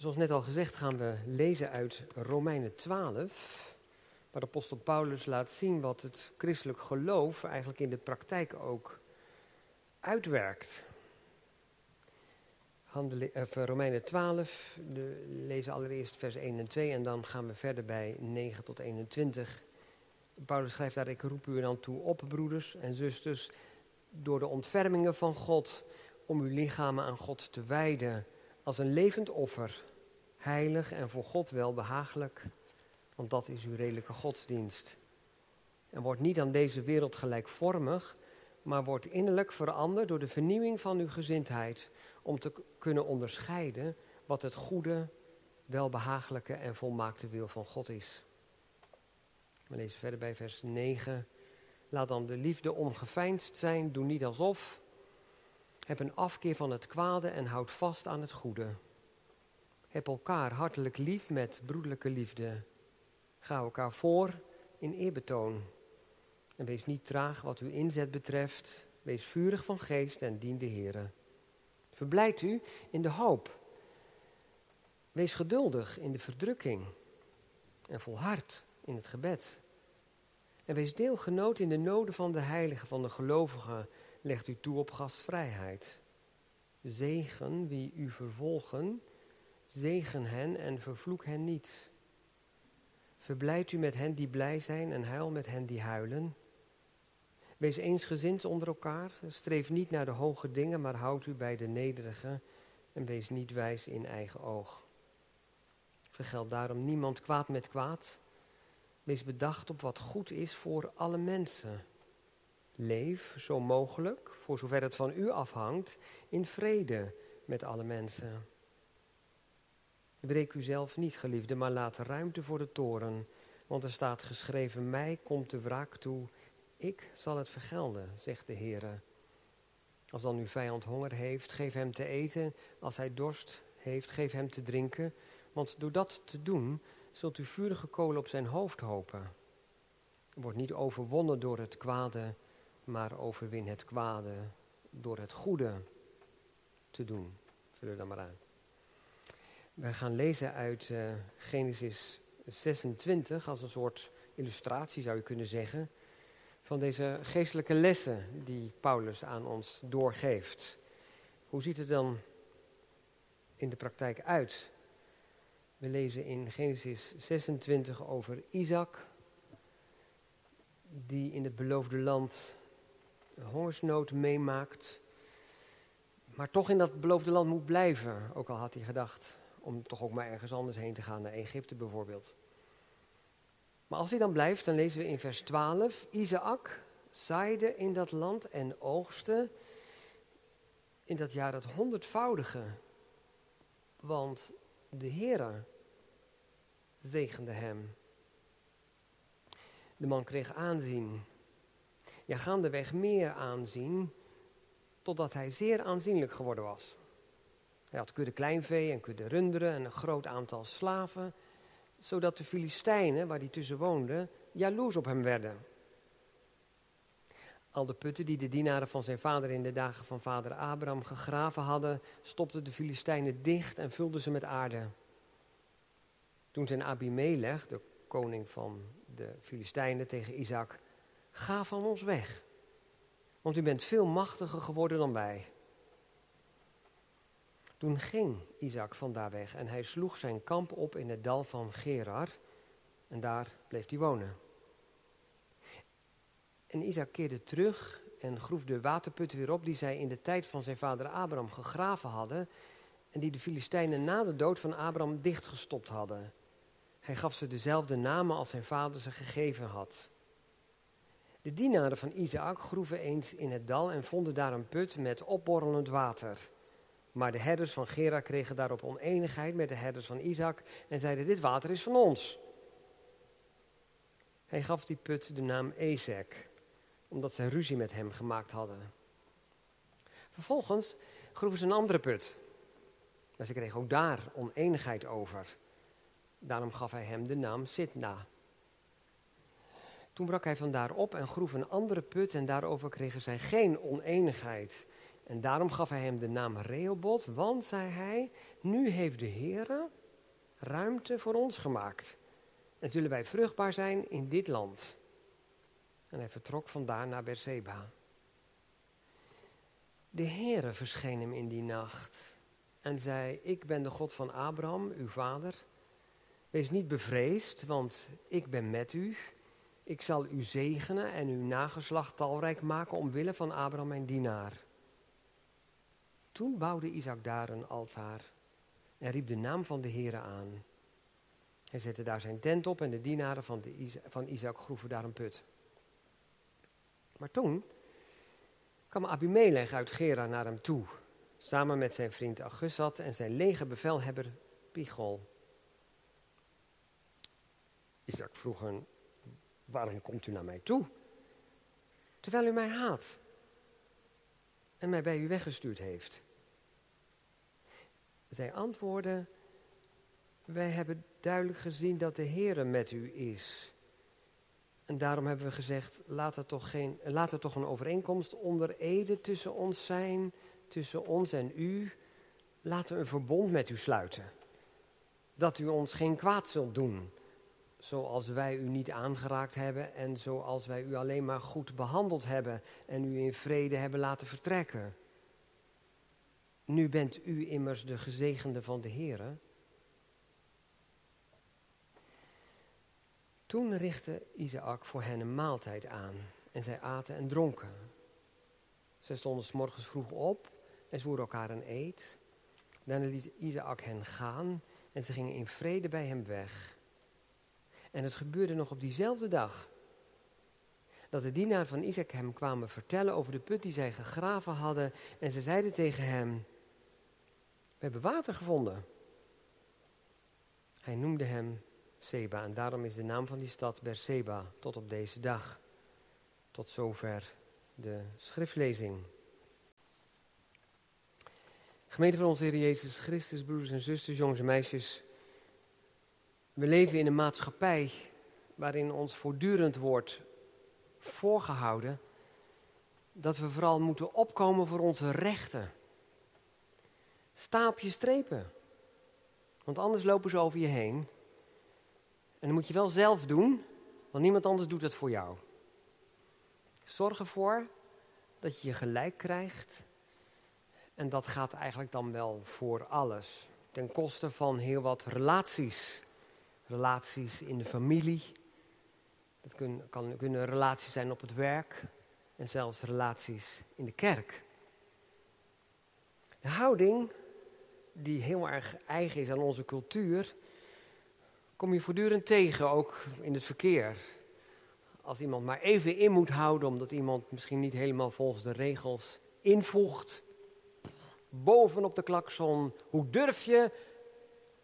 Zoals net al gezegd gaan we lezen uit Romeinen 12, waar de apostel Paulus laat zien wat het christelijk geloof eigenlijk in de praktijk ook uitwerkt. Of Romeinen 12, de, lezen allereerst vers 1 en 2 en dan gaan we verder bij 9 tot 21. Paulus schrijft daar, ik roep u dan toe op, broeders en zusters, door de ontfermingen van God, om uw lichamen aan God te wijden als een levend offer, heilig en voor God wel behagelijk, want dat is uw redelijke godsdienst. En wordt niet aan deze wereld gelijkvormig, maar wordt innerlijk veranderd door de vernieuwing van uw gezindheid, om te kunnen onderscheiden wat het goede, welbehagelijke en volmaakte wil van God is. We lezen verder bij vers 9. Laat dan de liefde ongeveinsd zijn, doe niet alsof. Heb een afkeer van het kwade en houd vast aan het goede. Heb elkaar hartelijk lief met broederlijke liefde. Ga elkaar voor in eerbetoon. En wees niet traag wat uw inzet betreft. Wees vurig van geest en dien de Heer. Verblijd u in de hoop. Wees geduldig in de verdrukking. En volhard in het gebed. En wees deelgenoot in de noden van de heiligen, van de gelovigen. Legt u toe op gastvrijheid. Zegen wie u vervolgen. Zegen hen en vervloek hen niet. Verblijd u met hen die blij zijn en huil met hen die huilen. Wees eensgezind onder elkaar. Streef niet naar de hoge dingen, maar houd u bij de nederige. En wees niet wijs in eigen oog. Vergeld daarom niemand kwaad met kwaad. Wees bedacht op wat goed is voor alle mensen. Leef zo mogelijk, voor zover het van u afhangt, in vrede met alle mensen. Breek u zelf niet, geliefde, maar laat ruimte voor de toren. Want er staat geschreven, mij komt de wraak toe, ik zal het vergelden, zegt de Heer. Als dan uw vijand honger heeft, geef hem te eten. Als hij dorst heeft, geef hem te drinken. Want door dat te doen, zult u vurige kolen op zijn hoofd hopen. Word niet overwonnen door het kwade, maar overwin het kwade door het goede te doen. Vullen dan maar aan. We gaan lezen uit uh, Genesis 26 als een soort illustratie zou je kunnen zeggen van deze geestelijke lessen die Paulus aan ons doorgeeft. Hoe ziet het dan in de praktijk uit? We lezen in Genesis 26 over Isaac, die in het beloofde land hongersnood meemaakt, maar toch in dat beloofde land moet blijven, ook al had hij gedacht om toch ook maar ergens anders heen te gaan, naar Egypte bijvoorbeeld. Maar als hij dan blijft, dan lezen we in vers 12, Isaac zaaide in dat land en oogste in dat jaar het honderdvoudige, want de Heere zegende hem. De man kreeg aanzien. Ja, gaandeweg meer aanzien, totdat hij zeer aanzienlijk geworden was. Hij had kudde kleinvee en kudde runderen en een groot aantal slaven, zodat de Filistijnen, waar hij tussen woonde, jaloers op hem werden. Al de putten die de dienaren van zijn vader in de dagen van vader Abraham gegraven hadden, stopten de Filistijnen dicht en vulden ze met aarde. Toen zijn Abimelech, de koning van de Filistijnen, tegen Isaac, ga van ons weg, want u bent veel machtiger geworden dan wij. Toen ging Isaac vandaar weg en hij sloeg zijn kamp op in het dal van Gerar en daar bleef hij wonen. En Isaac keerde terug en groef de waterput weer op die zij in de tijd van zijn vader Abraham gegraven hadden en die de Filistijnen na de dood van Abraham dichtgestopt hadden. Hij gaf ze dezelfde namen als zijn vader ze gegeven had. De dienaren van Isaac groeven eens in het dal en vonden daar een put met opborrelend water. Maar de herders van Gera kregen daarop oneenigheid met de herders van Isaac en zeiden: Dit water is van ons. Hij gaf die put de naam Ezek, omdat zij ruzie met hem gemaakt hadden. Vervolgens groeven ze een andere put. Maar ze kregen ook daar oneenigheid over. Daarom gaf hij hem de naam Sitna. Toen brak hij vandaar op en groef een andere put en daarover kregen zij geen oneenigheid. En daarom gaf hij hem de naam Rehoboth, want, zei hij, nu heeft de Heere ruimte voor ons gemaakt. En zullen wij vruchtbaar zijn in dit land. En hij vertrok vandaar naar Berseba. De Heere verscheen hem in die nacht en zei, ik ben de God van Abraham, uw vader. Wees niet bevreesd, want ik ben met u. Ik zal u zegenen en uw nageslacht talrijk maken omwille van Abraham mijn dienaar. Toen bouwde Isaac daar een altaar en riep de naam van de Heere aan. Hij zette daar zijn tent op en de dienaren van, de van Isaac groeven daar een put. Maar toen kwam Abimelech uit Gera naar hem toe, samen met zijn vriend Augusat en zijn legerbevelhebber Pichol. Isaac vroeg hen, waarom komt u naar mij toe? Terwijl u mij haat en mij bij u weggestuurd heeft. Zij antwoordden, wij hebben duidelijk gezien dat de Heere met u is. En daarom hebben we gezegd, laat er toch, geen, laat er toch een overeenkomst onder ede tussen ons zijn, tussen ons en u. Laten we een verbond met u sluiten. Dat u ons geen kwaad zult doen, zoals wij u niet aangeraakt hebben en zoals wij u alleen maar goed behandeld hebben en u in vrede hebben laten vertrekken. Nu bent u immers de gezegende van de Heere. Toen richtte Isaac voor hen een maaltijd aan en zij aten en dronken. Ze stonden s morgens vroeg op en zwoeren elkaar een eed. Daarna liet Isaac hen gaan en ze gingen in vrede bij hem weg. En het gebeurde nog op diezelfde dag dat de dienaar van Isaac hem kwamen vertellen over de put die zij gegraven hadden. En ze zeiden tegen hem, we hebben water gevonden. Hij noemde hem Seba. En daarom is de naam van die stad Berseba tot op deze dag. Tot zover de schriftlezing. Gemeente van onze Heer Jezus Christus, broeders en zusters, jongens en meisjes. We leven in een maatschappij waarin ons voortdurend wordt voorgehouden dat we vooral moeten opkomen voor onze rechten. Sta op je strepen, want anders lopen ze over je heen en dat moet je wel zelf doen, want niemand anders doet het voor jou. Zorg ervoor dat je je gelijk krijgt. En dat gaat eigenlijk dan wel voor alles. Ten koste van heel wat relaties. Relaties in de familie. Dat kan, kunnen relaties zijn op het werk. En zelfs relaties in de kerk. De houding die heel erg eigen is aan onze cultuur, kom je voortdurend tegen, ook in het verkeer. Als iemand maar even in moet houden, omdat iemand misschien niet helemaal volgens de regels invoegt. Bovenop de klakson, hoe durf je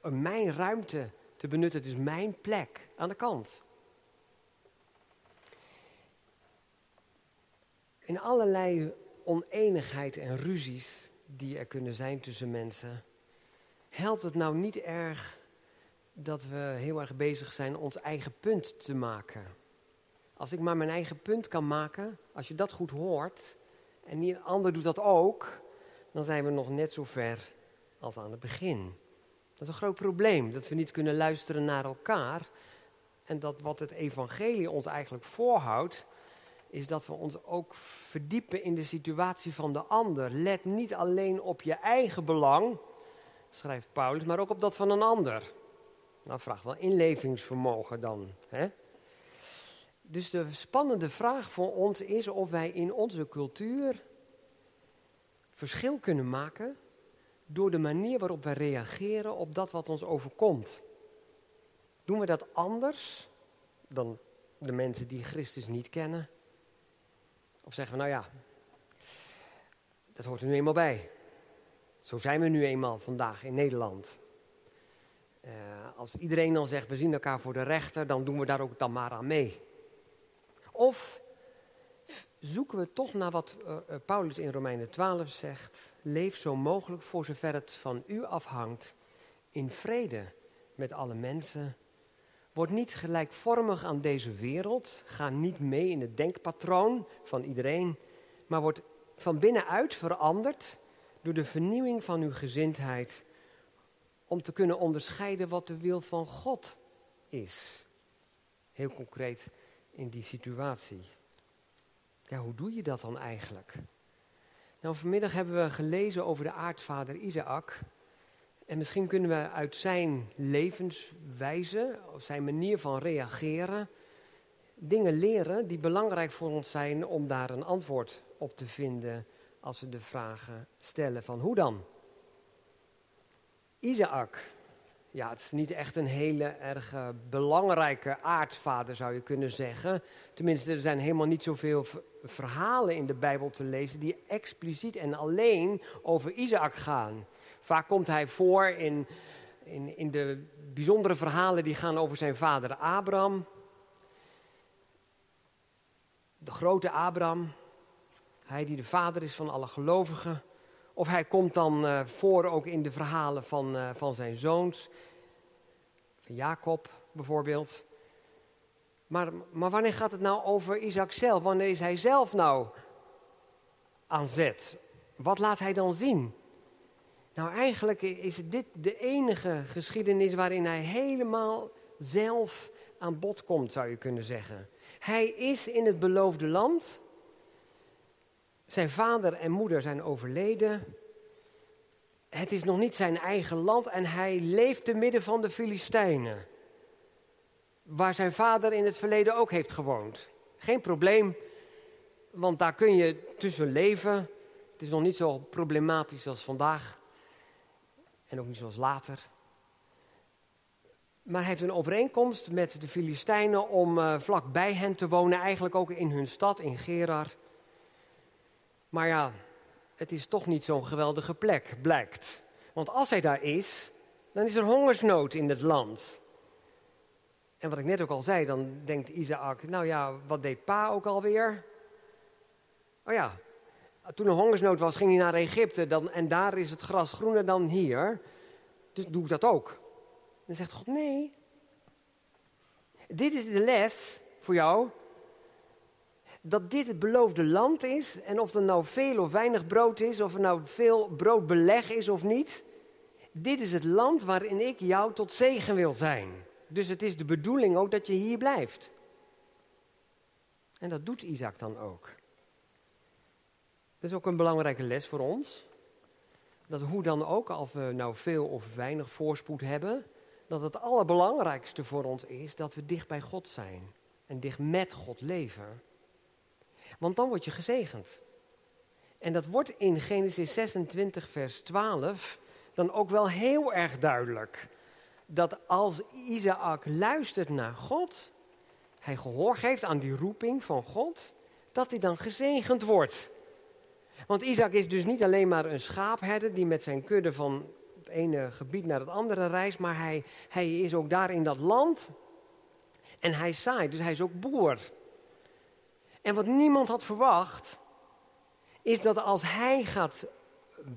mijn ruimte te benutten? Het is mijn plek aan de kant. In allerlei oneenigheid en ruzies die er kunnen zijn tussen mensen, helpt het nou niet erg dat we heel erg bezig zijn ons eigen punt te maken. Als ik maar mijn eigen punt kan maken, als je dat goed hoort, en een ander doet dat ook, dan zijn we nog net zo ver als aan het begin. Dat is een groot probleem, dat we niet kunnen luisteren naar elkaar. En dat wat het evangelie ons eigenlijk voorhoudt, is dat we ons ook verdiepen in de situatie van de ander. Let niet alleen op je eigen belang, schrijft Paulus, maar ook op dat van een ander. Nou, vraagt wel inlevingsvermogen dan. Hè? Dus de spannende vraag voor ons is of wij in onze cultuur verschil kunnen maken door de manier waarop wij reageren op dat wat ons overkomt. Doen we dat anders dan de mensen die Christus niet kennen? Of zeggen we, nou ja, dat hoort er nu eenmaal bij. Zo zijn we nu eenmaal vandaag in Nederland. Uh, als iedereen dan zegt, we zien elkaar voor de rechter, dan doen we daar ook dan maar aan mee. Of zoeken we toch naar wat uh, Paulus in Romeinen 12 zegt. Leef zo mogelijk, voor zover het van u afhangt, in vrede met alle mensen. Word niet gelijkvormig aan deze wereld. Ga niet mee in het denkpatroon van iedereen. Maar word van binnenuit veranderd door de vernieuwing van uw gezindheid. Om te kunnen onderscheiden wat de wil van God is. Heel concreet in die situatie. Ja, hoe doe je dat dan eigenlijk? Nou, vanmiddag hebben we gelezen over de aardvader Isaac. En misschien kunnen we uit zijn levenswijze, of zijn manier van reageren, dingen leren die belangrijk voor ons zijn om daar een antwoord op te vinden als we de vragen stellen van hoe dan? Isaac, ja, het is niet echt een hele erg belangrijke aardvader zou je kunnen zeggen. Tenminste, er zijn helemaal niet zoveel verhalen in de Bijbel te lezen die expliciet en alleen over Isaac gaan. Vaak komt hij voor in, in, in de bijzondere verhalen die gaan over zijn vader Abraham. De grote Abraham, hij die de vader is van alle gelovigen. Of hij komt dan uh, voor ook in de verhalen van, uh, van zijn zoons. Van Jacob bijvoorbeeld. Maar, maar wanneer gaat het nou over Isaac zelf? Wanneer is hij zelf nou aan zet? Wat laat hij dan zien? Nou, eigenlijk is dit de enige geschiedenis waarin hij helemaal zelf aan bod komt, zou je kunnen zeggen. Hij is in het beloofde land. Zijn vader en moeder zijn overleden. Het is nog niet zijn eigen land en hij leeft te midden van de Filistijnen. Waar zijn vader in het verleden ook heeft gewoond. Geen probleem, want daar kun je tussen leven. Het is nog niet zo problematisch als vandaag. En ook niet zoals later. Maar hij heeft een overeenkomst met de Filistijnen om uh, vlak bij hen te wonen, eigenlijk ook in hun stad, in Gerar. Maar ja, het is toch niet zo'n geweldige plek, blijkt. Want als hij daar is, dan is er hongersnood in het land. En wat ik net ook al zei, dan denkt Isaac, nou ja, wat deed pa ook alweer? Oh ja, toen er hongersnood was, ging hij naar Egypte dan, en daar is het gras groener dan hier. Dus doe ik dat ook. Dan zegt God, nee. Dit is de les voor jou. Dat dit het beloofde land is. En of er nou veel of weinig brood is. Of er nou veel broodbeleg is of niet. Dit is het land waarin ik jou tot zegen wil zijn. Dus het is de bedoeling ook dat je hier blijft. En dat doet Isaac dan ook. Dat is ook een belangrijke les voor ons. Dat hoe dan ook, of we nou veel of weinig voorspoed hebben, dat het allerbelangrijkste voor ons is dat we dicht bij God zijn. En dicht met God leven. Want dan word je gezegend. En dat wordt in Genesis 26, vers 12 dan ook wel heel erg duidelijk. Dat als Isaac luistert naar God, hij gehoor geeft aan die roeping van God, dat hij dan gezegend wordt. Want Isaac is dus niet alleen maar een schaapherder die met zijn kudde van het ene gebied naar het andere reist, maar hij, hij is ook daar in dat land en hij zaait, dus hij is ook boer. En wat niemand had verwacht, is dat als hij gaat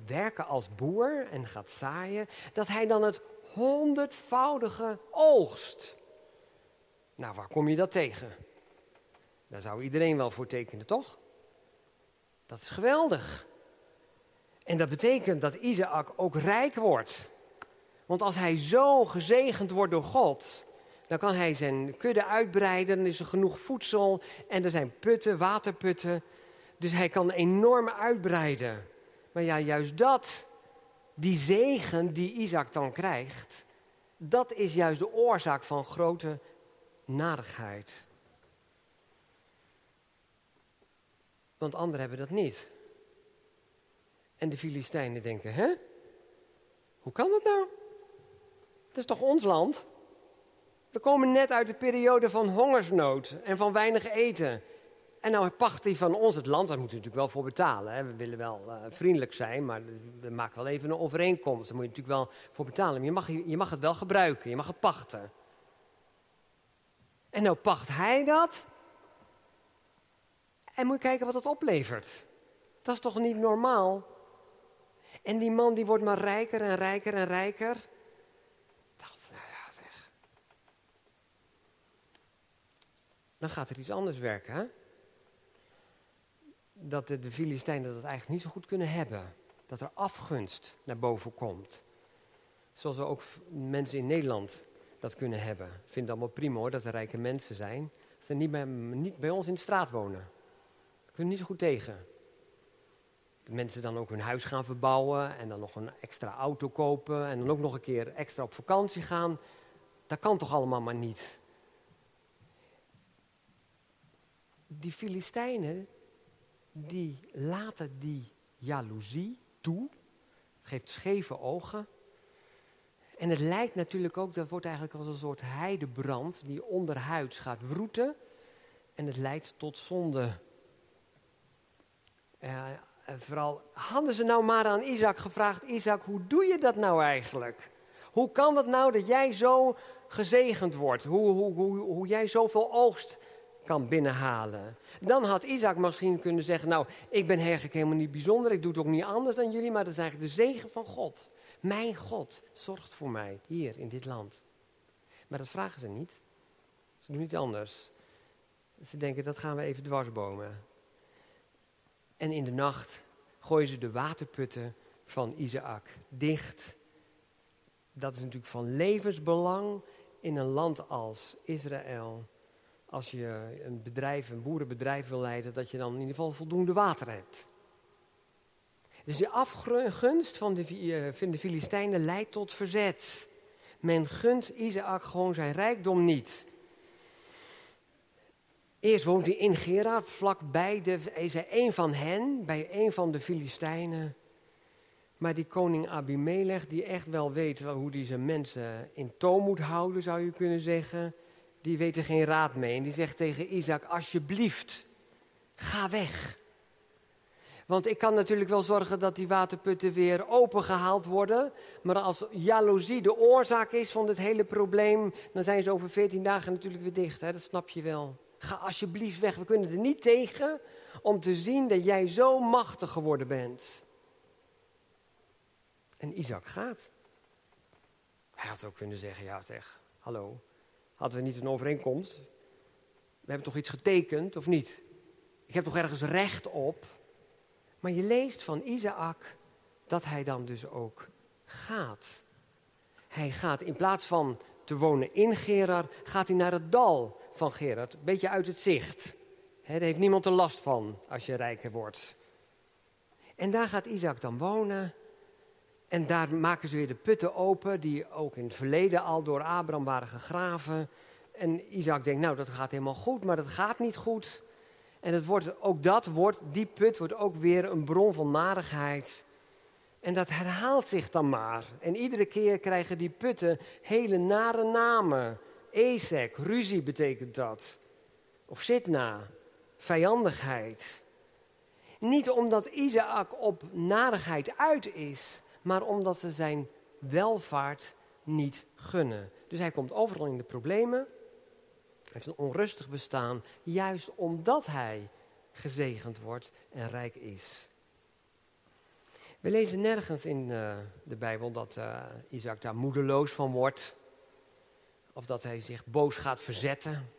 werken als boer en gaat zaaien, dat hij dan het honderdvoudige oogst. Nou, waar kom je dat tegen? Daar zou iedereen wel voor tekenen, toch? Dat is geweldig. En dat betekent dat Isaac ook rijk wordt. Want als hij zo gezegend wordt door God, dan kan hij zijn kudde uitbreiden, dan is er genoeg voedsel en er zijn putten, waterputten. Dus hij kan enorm uitbreiden. Maar ja, juist dat, die zegen die Isaac dan krijgt, dat is juist de oorzaak van grote narigheid. Want anderen hebben dat niet. En de Filistijnen denken, hè? Hoe kan dat nou? Het is toch ons land? We komen net uit de periode van hongersnood en van weinig eten. En nou pacht hij van ons het land, daar moeten we natuurlijk wel voor betalen. Hè. We willen wel uh, vriendelijk zijn, maar we maken wel even een overeenkomst. Daar moet je natuurlijk wel voor betalen. Maar je mag, je mag het wel gebruiken, je mag het pachten. En nou pacht hij dat. En moet je kijken wat dat oplevert. Dat is toch niet normaal? En die man die wordt maar rijker en rijker en rijker. Dat, nou ja, zeg. Dan gaat er iets anders werken, hè? dat de, de Filistijnen dat eigenlijk niet zo goed kunnen hebben. Dat er afgunst naar boven komt. Zoals we ook mensen in Nederland dat kunnen hebben. Ik vind het allemaal prima hoor, dat er rijke mensen zijn. Dat ze niet bij, niet bij ons in de straat wonen. Dat kunnen niet zo goed tegen. Dat mensen dan ook hun huis gaan verbouwen en dan nog een extra auto kopen en dan ook nog een keer extra op vakantie gaan. Dat kan toch allemaal maar niet. Die Filistijnen, die laten die jaloezie toe, geeft scheve ogen. En het lijkt natuurlijk ook, dat wordt eigenlijk als een soort heidebrand die onderhuids gaat wroeten. En het leidt tot zonde. En vooral hadden ze nou maar aan Isaac gevraagd: Isaac, hoe doe je dat nou eigenlijk? Hoe kan het nou dat jij zo gezegend wordt? Hoe, hoe, hoe, hoe jij zoveel oogst kan binnenhalen? Dan had Isaac misschien kunnen zeggen: Nou, ik ben eigenlijk helemaal niet bijzonder, ik doe het ook niet anders dan jullie, maar dat is eigenlijk de zegen van God. Mijn God zorgt voor mij hier in dit land. Maar dat vragen ze niet. Ze doen niet anders. Ze denken, dat gaan we even dwarsbomen. En in de nacht gooien ze de waterputten van Isaac dicht. Dat is natuurlijk van levensbelang in een land als Israël. Als je een bedrijf, een boerenbedrijf wil leiden, dat je dan in ieder geval voldoende water hebt. Dus die afgunst van de, eh, van de Filistijnen leidt tot verzet. Men gunt Isaac gewoon zijn rijkdom niet. Eerst woont hij in Gerar, vlakbij de, is hij een van hen, bij een van de Filistijnen. Maar die koning Abimelech, die echt wel weet hoe hij zijn mensen in toom moet houden, zou je kunnen zeggen, die weet er geen raad mee. En die zegt tegen Isaac, alsjeblieft, ga weg. Want ik kan natuurlijk wel zorgen dat die waterputten weer opengehaald worden. Maar als jaloezie de oorzaak is van dit hele probleem, dan zijn ze over 14 dagen natuurlijk weer dicht. Hè? Dat snap je wel. Ga alsjeblieft weg. We kunnen er niet tegen om te zien dat jij zo machtig geworden bent. En Isaac gaat. Hij had ook kunnen zeggen, ja zeg, hallo, hadden we niet een overeenkomst? We hebben toch iets getekend, of niet? Ik heb toch ergens recht op? Maar je leest van Isaac dat hij dan dus ook gaat. Hij gaat in plaats van te wonen in Gerar, gaat hij naar het dal van Gerard. Een beetje uit het zicht. daar heeft niemand er last van als je rijker wordt. En daar gaat Isaac dan wonen. En daar maken ze weer de putten open, die ook in het verleden al door Abraham waren gegraven. En Isaac denkt, nou dat gaat helemaal goed, maar dat gaat niet goed. En het wordt, ook dat wordt, die put wordt ook weer een bron van narigheid. En dat herhaalt zich dan maar. En iedere keer krijgen die putten hele nare namen. Ezek, ruzie betekent dat. Of Sitna, vijandigheid. Niet omdat Isaac op narigheid uit is, maar omdat ze zijn welvaart niet gunnen. Dus hij komt overal in de problemen heeft een onrustig bestaan, juist omdat hij gezegend wordt en rijk is. We lezen nergens in uh, de Bijbel dat uh, Isaac daar moedeloos van wordt. Of dat hij zich boos gaat verzetten.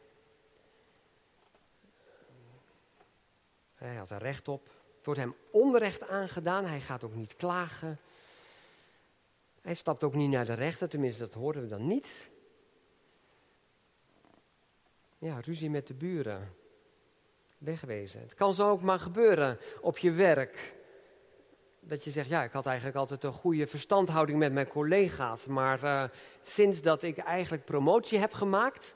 Hij had er recht op. Het wordt hem onrecht aangedaan. Hij gaat ook niet klagen. Hij stapt ook niet naar de rechter, tenminste dat horen we dan niet. Ja, ruzie met de buren. Wegwezen. Het kan zo ook maar gebeuren op je werk. Dat je zegt, ja, ik had eigenlijk altijd een goede verstandhouding met mijn collega's. Maar uh, sinds dat ik eigenlijk promotie heb gemaakt,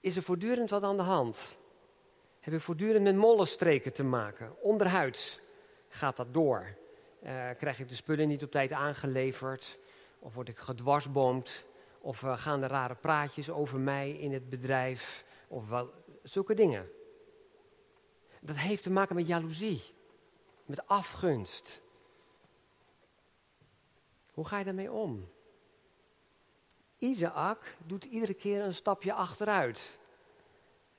is er voortdurend wat aan de hand. Heb ik voortdurend met mollenstreken te maken. Onderhuids gaat dat door. Uh, krijg ik de spullen niet op tijd aangeleverd? Of word ik gedwarsboomd? Of uh, gaan er rare praatjes over mij in het bedrijf? Of wat, zulke dingen. Dat heeft te maken met jaloezie, met afgunst. Hoe ga je daarmee om? Isaac doet iedere keer een stapje achteruit.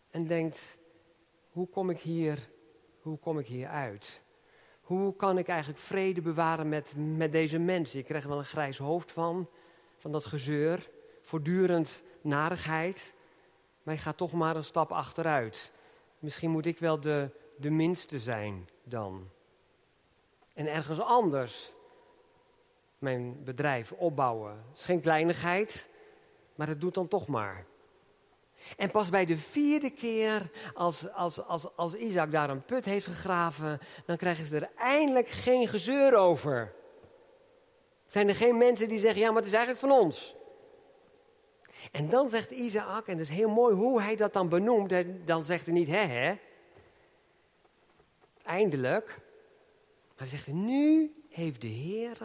En denkt, hoe kom ik hier, hoe kom ik hier uit? Hoe kan ik eigenlijk vrede bewaren met, met deze mensen? Ik krijg wel een grijs hoofd van, van dat gezeur voortdurend narigheid, maar je gaat toch maar een stap achteruit. Misschien moet ik wel de de minste zijn dan. En ergens anders mijn bedrijf opbouwen. Het is geen kleinigheid, maar het doet dan toch maar. En pas bij de vierde keer, als, als, als, als Isaac daar een put heeft gegraven, dan krijgen ze er eindelijk geen gezeur over. Zijn er geen mensen die zeggen, ja, maar het is eigenlijk van ons. En dan zegt Isaac, en het is heel mooi hoe hij dat dan benoemt, dan zegt hij niet, hè, hè. Eindelijk. Maar hij zegt, nu heeft de Heer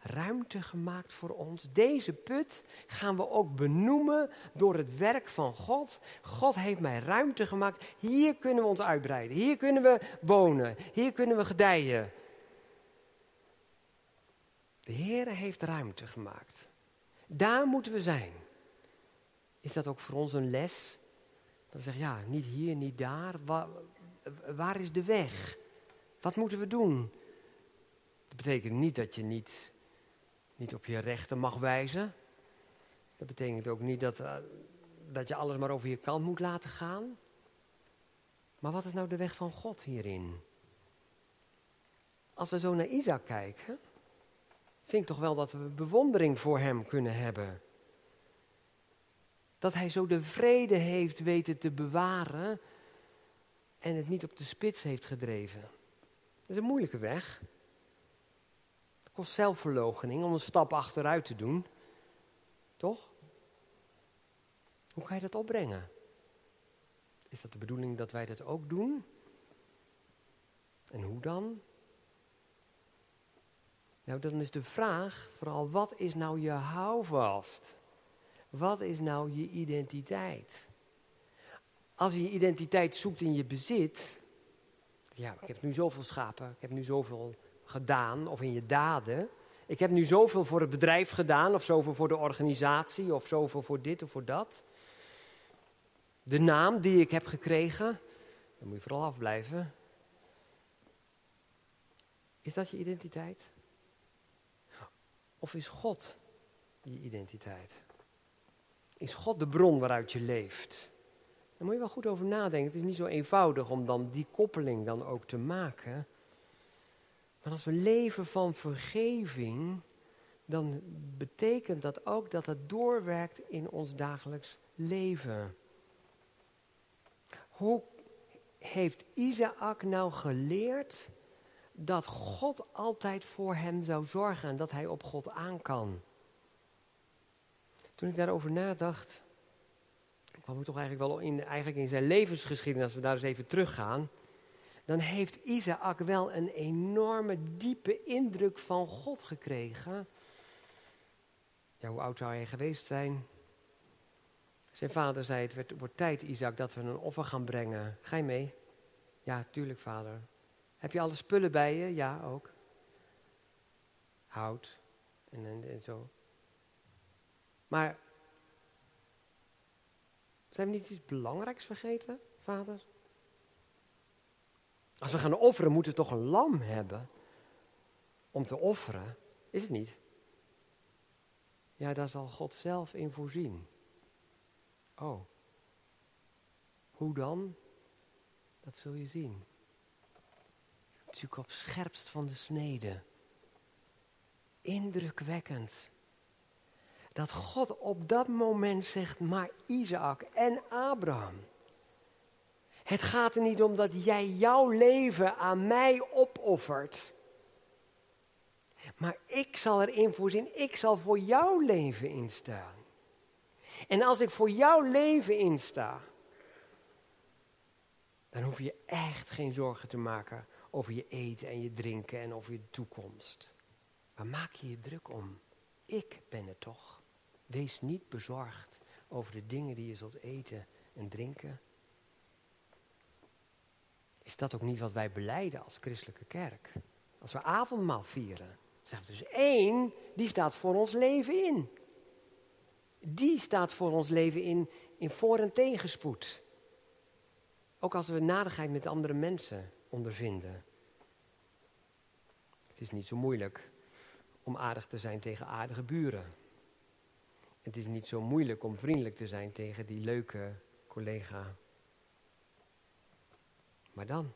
ruimte gemaakt voor ons. Deze put gaan we ook benoemen door het werk van God. God heeft mij ruimte gemaakt. Hier kunnen we ons uitbreiden. Hier kunnen we wonen. Hier kunnen we gedijen. De Heer heeft ruimte gemaakt. Daar moeten we zijn. Is dat ook voor ons een les? Dat we zeggen, ja, niet hier, niet daar. Waar is de weg? Wat moeten we doen? Dat betekent niet dat je niet, niet op je rechten mag wijzen. Dat betekent ook niet dat, uh, dat je alles maar over je kant moet laten gaan. Maar wat is nou de weg van God hierin? Als we zo naar Isaac kijken, vind ik toch wel dat we bewondering voor hem kunnen hebben. Dat hij zo de vrede heeft weten te bewaren en het niet op de spits heeft gedreven. Dat is een moeilijke weg. Kost zelfverloochening om een stap achteruit te doen. Toch? Hoe kan je dat opbrengen? Is dat de bedoeling dat wij dat ook doen? En hoe dan? Nou, dan is de vraag vooral, wat is nou je houvast? Wat is nou je identiteit? Als je je identiteit zoekt in je bezit, ja, ik heb nu zoveel schapen, ik heb nu zoveel gedaan, of in je daden. Ik heb nu zoveel voor het bedrijf gedaan, of zoveel voor de organisatie, of zoveel voor dit of voor dat. De naam die ik heb gekregen, daar moet je vooral afblijven. Is dat je identiteit? Of is God je identiteit? Is God de bron waaruit je leeft? Daar moet je wel goed over nadenken. Het is niet zo eenvoudig om dan die koppeling dan ook te maken. Maar als we leven van vergeving, dan betekent dat ook dat het doorwerkt in ons dagelijks leven. Hoe heeft Isaac nou geleerd dat God altijd voor hem zou zorgen en dat hij op God aan kan? Toen ik daarover nadacht, kwam ik toch eigenlijk wel in, eigenlijk in zijn levensgeschiedenis, als we daar eens even teruggaan, dan heeft Isaac wel een enorme, diepe indruk van God gekregen. Ja, hoe oud zou hij geweest zijn? Zijn vader zei, het wordt, tijd, Isaac, dat we een offer gaan brengen. Ga je mee? Ja, tuurlijk, vader. Heb je alle spullen bij je? Ja, ook. Hout en, en, en zo. Maar zijn we niet iets belangrijks vergeten, vader? Als we gaan offeren, moeten we toch een lam hebben om te offeren? Is het niet? Ja, daar zal God zelf in voorzien. Oh. Hoe dan? Dat zul je zien. Natuurlijk op scherpst van de snede. Indrukwekkend dat God op dat moment zegt, maar Isaac en Abraham. Het gaat er niet om dat jij jouw leven aan mij opoffert. Maar ik zal erin voorzien, ik zal voor jouw leven instaan. En als ik voor jouw leven insta, dan hoef je echt geen zorgen te maken over je eten en je drinken en over je toekomst. Waar maak je je druk om? Ik ben het toch. Wees niet bezorgd over de dingen die je zult eten en drinken. Is dat ook niet wat wij beleiden als christelijke kerk? Als we avondmaal vieren. Zeggen we dus één, die staat voor ons leven in. Die staat voor ons leven in, in voor- en tegenspoed. Ook als we nadigheid met andere mensen ondervinden. Het is niet zo moeilijk om aardig te zijn tegen aardige buren. Het is niet zo moeilijk om vriendelijk te zijn tegen die leuke collega. Maar dan,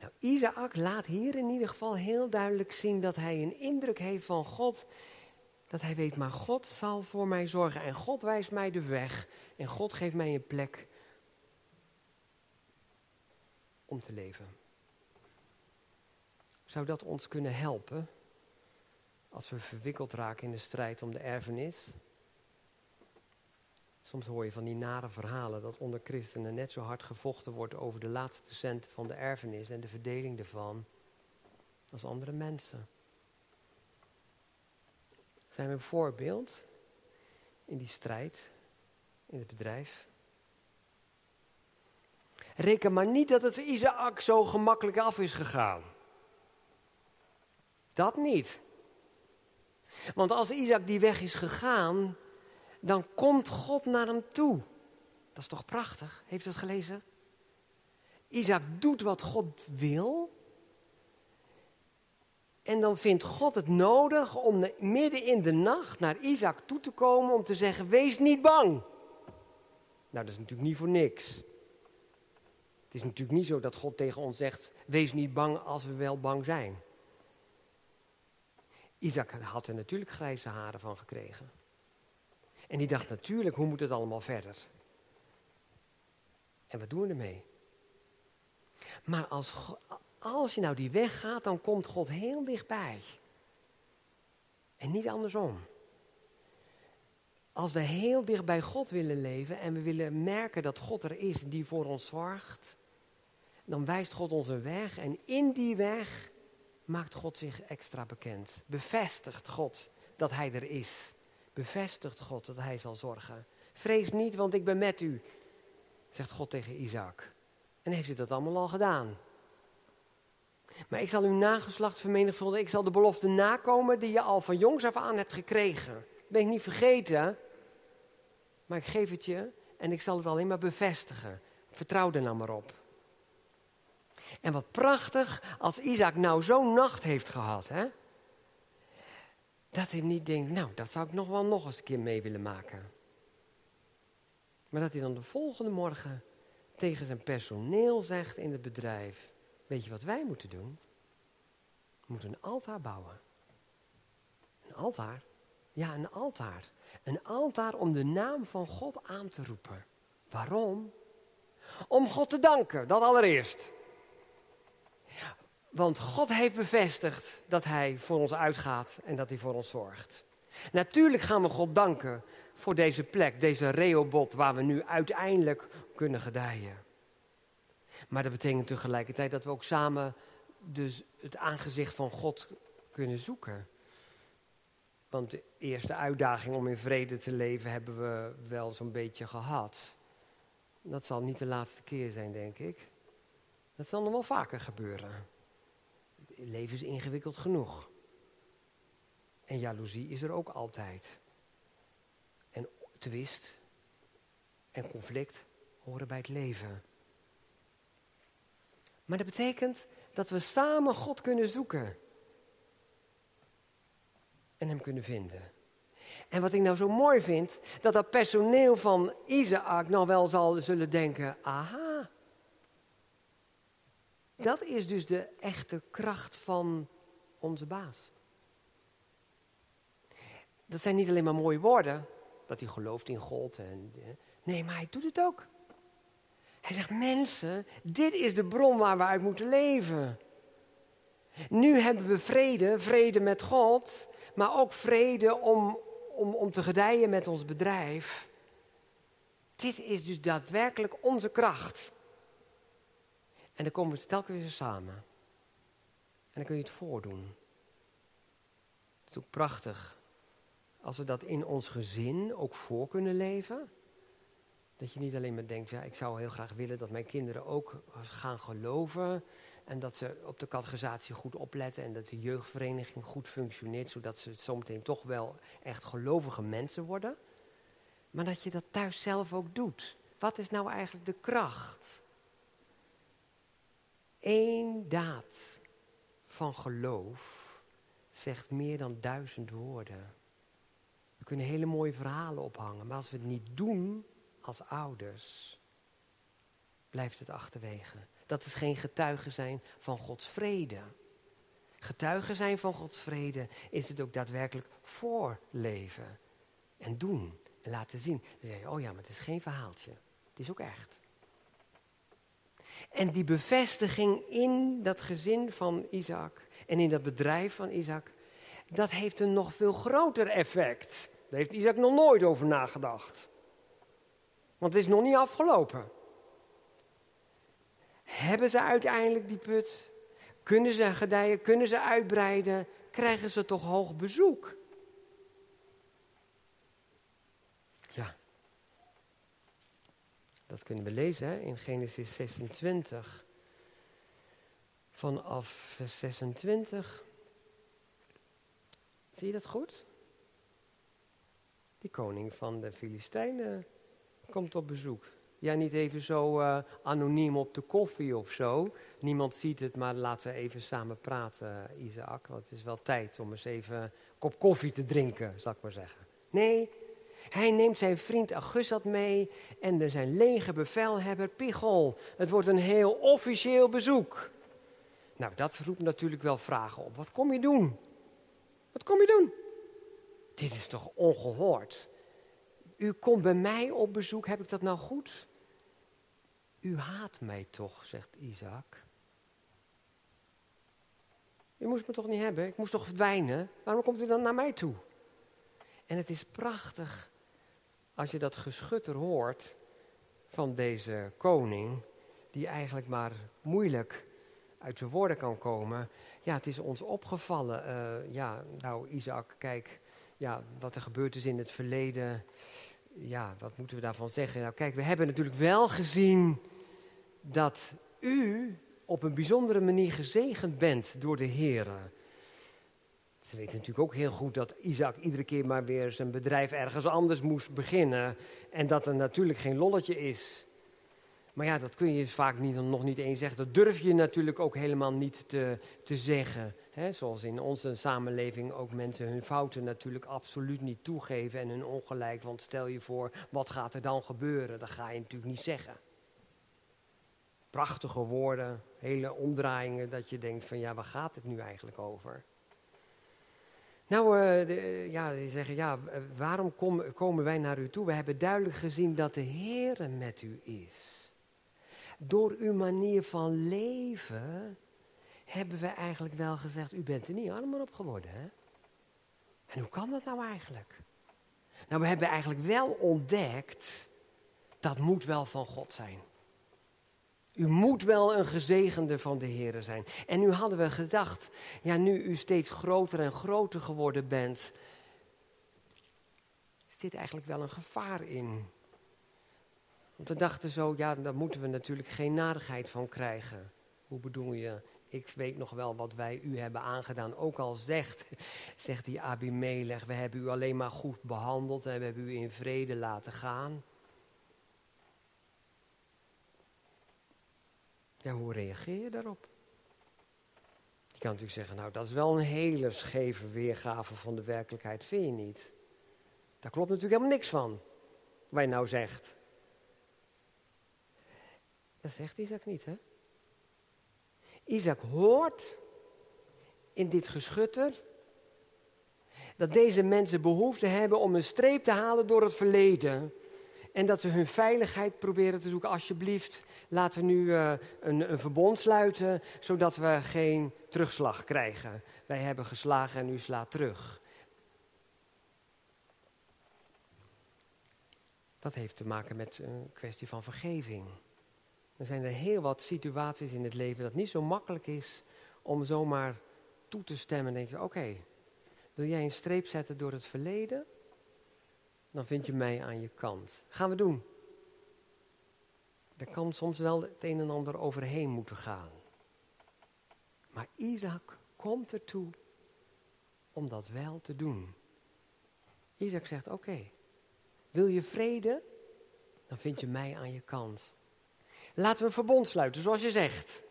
Nou, Isaac laat hier in ieder geval heel duidelijk zien dat hij een indruk heeft van God. Dat hij weet, maar God zal voor mij zorgen en God wijst mij de weg en God geeft mij een plek om te leven. Zou dat ons kunnen helpen als we verwikkeld raken in de strijd om de erfenis? Soms hoor je van die nare verhalen dat onder christenen net zo hard gevochten wordt over de laatste cent van de erfenis en de verdeling ervan als andere mensen. Zijn we een voorbeeld in die strijd in het bedrijf? Reken maar niet dat het Isaac zo gemakkelijk af is gegaan. Dat niet. Want als Isaac die weg is gegaan, dan komt God naar hem toe. Dat is toch prachtig? Heeft u het gelezen? Isaac doet wat God wil. En dan vindt God het nodig om midden in de nacht naar Isaac toe te komen om te zeggen: Wees niet bang. Nou, dat is natuurlijk niet voor niks. Het is natuurlijk niet zo dat God tegen ons zegt: Wees niet bang als we wel bang zijn. Isaac had er natuurlijk grijze haren van gekregen. En die dacht natuurlijk, hoe moet het allemaal verder? En wat doen we ermee? Maar als, als je nou die weg gaat, dan komt God heel dichtbij. En niet andersom. Als we heel dicht bij God willen leven en we willen merken dat God er is die voor ons zorgt, dan wijst God ons een weg en in die weg maakt God zich extra bekend. Bevestigt God dat Hij er is. Bevestigt God dat Hij zal zorgen. Vrees niet, want ik ben met u, zegt God tegen Isaac. En heeft hij dat allemaal al gedaan. Maar ik zal uw nageslacht vermenigvuldigen. Ik zal de belofte nakomen die je al van jongs af aan hebt gekregen. Dat ben ik niet vergeten. Maar ik geef het je en ik zal het alleen maar bevestigen. Vertrouw er nou maar op. En wat prachtig als Isaac nou zo'n nacht heeft gehad. Hè? Dat hij niet denkt, nou, dat zou ik nog wel nog eens een keer mee willen maken. Maar dat hij dan de volgende morgen tegen zijn personeel zegt in het bedrijf: Weet je wat wij moeten doen? We moeten een altaar bouwen. Een altaar? Ja, een altaar. Een altaar om de naam van God aan te roepen. Waarom? Om God te danken, dat allereerst. Want God heeft bevestigd dat Hij voor ons uitgaat en dat Hij voor ons zorgt. Natuurlijk gaan we God danken voor deze plek, deze Reobot, waar we nu uiteindelijk kunnen gedijen. Maar dat betekent tegelijkertijd dat we ook samen dus het aangezicht van God kunnen zoeken. Want de eerste uitdaging om in vrede te leven hebben we wel zo'n beetje gehad. Dat zal niet de laatste keer zijn, denk ik. Dat zal nog wel vaker gebeuren. Leven is ingewikkeld genoeg. En jaloezie is er ook altijd. En twist en conflict horen bij het leven. Maar dat betekent dat we samen God kunnen zoeken. En hem kunnen vinden. En wat ik nou zo mooi vind, dat dat personeel van Isaac nog wel zal zullen denken, aha. Dat is dus de echte kracht van onze baas. Dat zijn niet alleen maar mooie woorden, dat hij gelooft in God. En, nee, maar hij doet het ook. Hij zegt, mensen, dit is de bron waar we uit moeten leven. Nu hebben we vrede, vrede met God, maar ook vrede om, om, om te gedijen met ons bedrijf. Dit is dus daadwerkelijk onze kracht. En dan komen we telkens weer samen. En dan kun je het voordoen. Het is ook prachtig als we dat in ons gezin ook voor kunnen leven. Dat je niet alleen maar denkt, ja, ik zou heel graag willen dat mijn kinderen ook gaan geloven. En dat ze op de categorisatie goed opletten en dat de jeugdvereniging goed functioneert, zodat ze zometeen toch wel echt gelovige mensen worden. Maar dat je dat thuis zelf ook doet. Wat is nou eigenlijk de kracht? Eén daad van geloof zegt meer dan duizend woorden. We kunnen hele mooie verhalen ophangen, maar als we het niet doen, als ouders blijft het achterwege. Dat is geen getuige zijn van Gods vrede. Getuige zijn van Gods vrede is het ook daadwerkelijk voorleven en doen en laten zien. Dan zeg je, oh ja, maar het is geen verhaaltje. Het is ook echt. En die bevestiging in dat gezin van Isaac en in dat bedrijf van Isaac, dat heeft een nog veel groter effect. Daar heeft Isaac nog nooit over nagedacht. Want het is nog niet afgelopen. Hebben ze uiteindelijk die put? Kunnen ze gedijen? Kunnen ze uitbreiden? Krijgen ze toch hoog bezoek? Ja. Dat kunnen we lezen hè, in Genesis 26. Vanaf vers 26. Zie je dat goed? Die koning van de Filistijnen komt op bezoek. Ja, niet even zo uh, anoniem op de koffie of zo. Niemand ziet het, maar laten we even samen praten, Isaac. Want het is wel tijd om eens even een kop koffie te drinken, zal ik maar zeggen. Nee, hij neemt zijn vriend Augustat mee en zijn lege bevelhebber Pichol. Het wordt een heel officieel bezoek. Nou, dat roept natuurlijk wel vragen op. Wat kom je doen? Wat kom je doen? Dit is toch ongehoord? U komt bij mij op bezoek, heb ik dat nou goed? U haat mij toch, zegt Isaac. U moest me toch niet hebben? Ik moest toch verdwijnen? Waarom komt u dan naar mij toe? En het is prachtig als je dat geschutter hoort van deze koning, die eigenlijk maar moeilijk uit zijn woorden kan komen. Ja, het is ons opgevallen. Uh, ja, nou Isaac, kijk, ja, wat er gebeurd is in het verleden. Ja, wat moeten we daarvan zeggen? Nou, kijk, we hebben natuurlijk wel gezien dat u op een bijzondere manier gezegend bent door de Heer. Ze weten natuurlijk ook heel goed dat Isaac iedere keer maar weer zijn bedrijf ergens anders moest beginnen. En dat er natuurlijk geen lolletje is. Maar ja, dat kun je vaak niet, nog niet eens zeggen. Dat durf je natuurlijk ook helemaal niet te, te zeggen. zoals in onze samenleving ook mensen hun fouten natuurlijk absoluut niet toegeven en hun ongelijk. Want stel je voor, wat gaat er dan gebeuren? Dat ga je natuurlijk niet zeggen. Prachtige woorden, hele omdraaiingen dat je denkt van ja, waar gaat het nu eigenlijk over? Nou, uh, de, ja, die zeggen, ja, waarom kom, komen wij naar u toe? We hebben duidelijk gezien dat de Heer met u is. Door uw manier van leven hebben we eigenlijk wel gezegd, u bent er niet armer op geworden, hè? En hoe kan dat nou eigenlijk? Nou, we hebben eigenlijk wel ontdekt, dat moet wel van God zijn. U moet wel een gezegende van de Heer zijn. En nu hadden we gedacht, ja, nu u steeds groter en groter geworden bent, zit eigenlijk wel een gevaar in. Want we dachten zo, ja, daar moeten we natuurlijk geen narigheid van krijgen. Hoe bedoel je? Ik weet nog wel wat wij u hebben aangedaan. Ook al zegt, zegt die Abimelech, we hebben u alleen maar goed behandeld en we hebben u in vrede laten gaan. Ja, hoe reageer je daarop? Je kan natuurlijk zeggen, nou dat is wel een hele scheve weergave van de werkelijkheid, vind je niet? Daar klopt natuurlijk helemaal niks van, wat je nou zegt. Dat zegt Isaac niet, hè? Isaac hoort in dit geschutter dat deze mensen behoefte hebben om een streep te halen door het verleden. En dat ze hun veiligheid proberen te zoeken. Alsjeblieft, laten we nu uh, een, verbond sluiten, zodat we geen terugslag krijgen. Wij hebben geslagen en u slaat terug. Dat heeft te maken met een kwestie van vergeving. Er zijn er heel wat situaties in het leven dat niet zo makkelijk is om zomaar toe te stemmen. denk je, oké, wil jij een streep zetten door het verleden? Dan vind je mij aan je kant. Gaan we doen. Er kan soms wel het een en ander overheen moeten gaan. Maar Isaac komt ertoe om dat wel te doen. Isaac zegt, oké, wil je vrede? Dan vind je mij aan je kant. Laten we een verbond sluiten, zoals je zegt.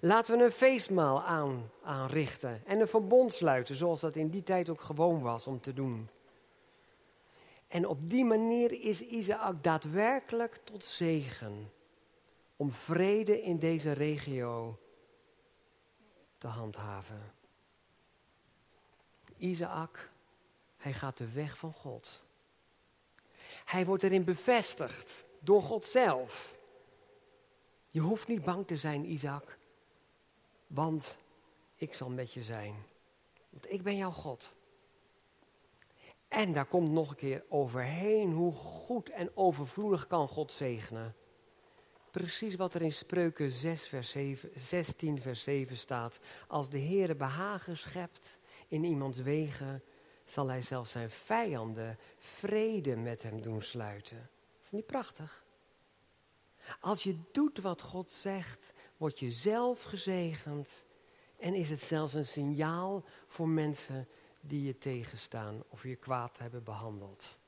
Laten we een feestmaal aan, aanrichten en een verbond sluiten, zoals dat in die tijd ook gewoon was om te doen. En op die manier is Isaac daadwerkelijk tot zegen om vrede in deze regio te handhaven. Isaac, hij gaat de weg van God. Hij wordt erin bevestigd door God zelf. Je hoeft niet bang te zijn, Isaac, want ik zal met je zijn. Want ik ben jouw God. En daar komt nog een keer overheen hoe goed en overvloedig kan God zegenen. Precies wat er in Spreuken 6, vers 7, 16, vers 7 staat. Als de Heere behagen schept in iemands wegen, zal hij zelfs zijn vijanden vrede met hem doen sluiten. Is niet prachtig? Als je doet wat God zegt, word je zelf gezegend en is het zelfs een signaal voor mensen die je tegenstaan of je kwaad hebben behandeld.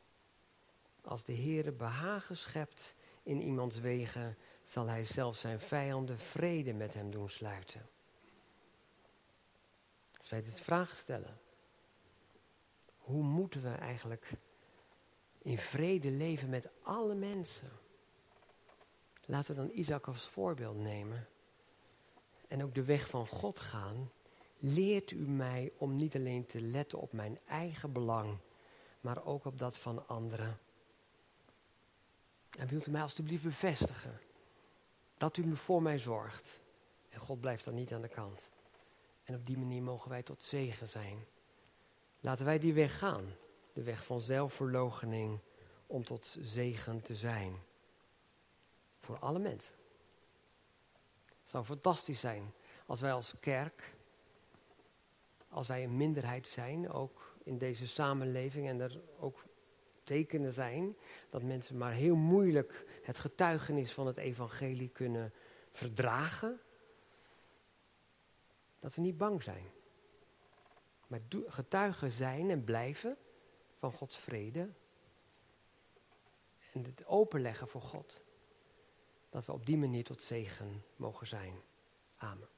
Als de Heere behagen schept in iemands wegen, zal hij zelfs zijn vijanden vrede met hem doen sluiten. Als wij dit vraag stellen, hoe moeten we eigenlijk in vrede leven met alle mensen? Laten we dan Isaac als voorbeeld nemen en ook de weg van God gaan. Leert u mij om niet alleen te letten op mijn eigen belang, maar ook op dat van anderen. En wilt u mij alstublieft bevestigen dat u voor mij zorgt. En God blijft dan niet aan de kant. En op die manier mogen wij tot zegen zijn. Laten wij die weg gaan. De weg van zelfverloochening om tot zegen te zijn. Voor alle mensen. Het zou fantastisch zijn als wij als kerk, als wij een minderheid zijn, ook in deze samenleving en er ook tekenen zijn dat mensen maar heel moeilijk het getuigenis van het evangelie kunnen verdragen, dat we niet bang zijn. Maar getuigen zijn en blijven van Gods vrede en het openleggen voor God. Dat we op die manier tot zegen mogen zijn. Amen.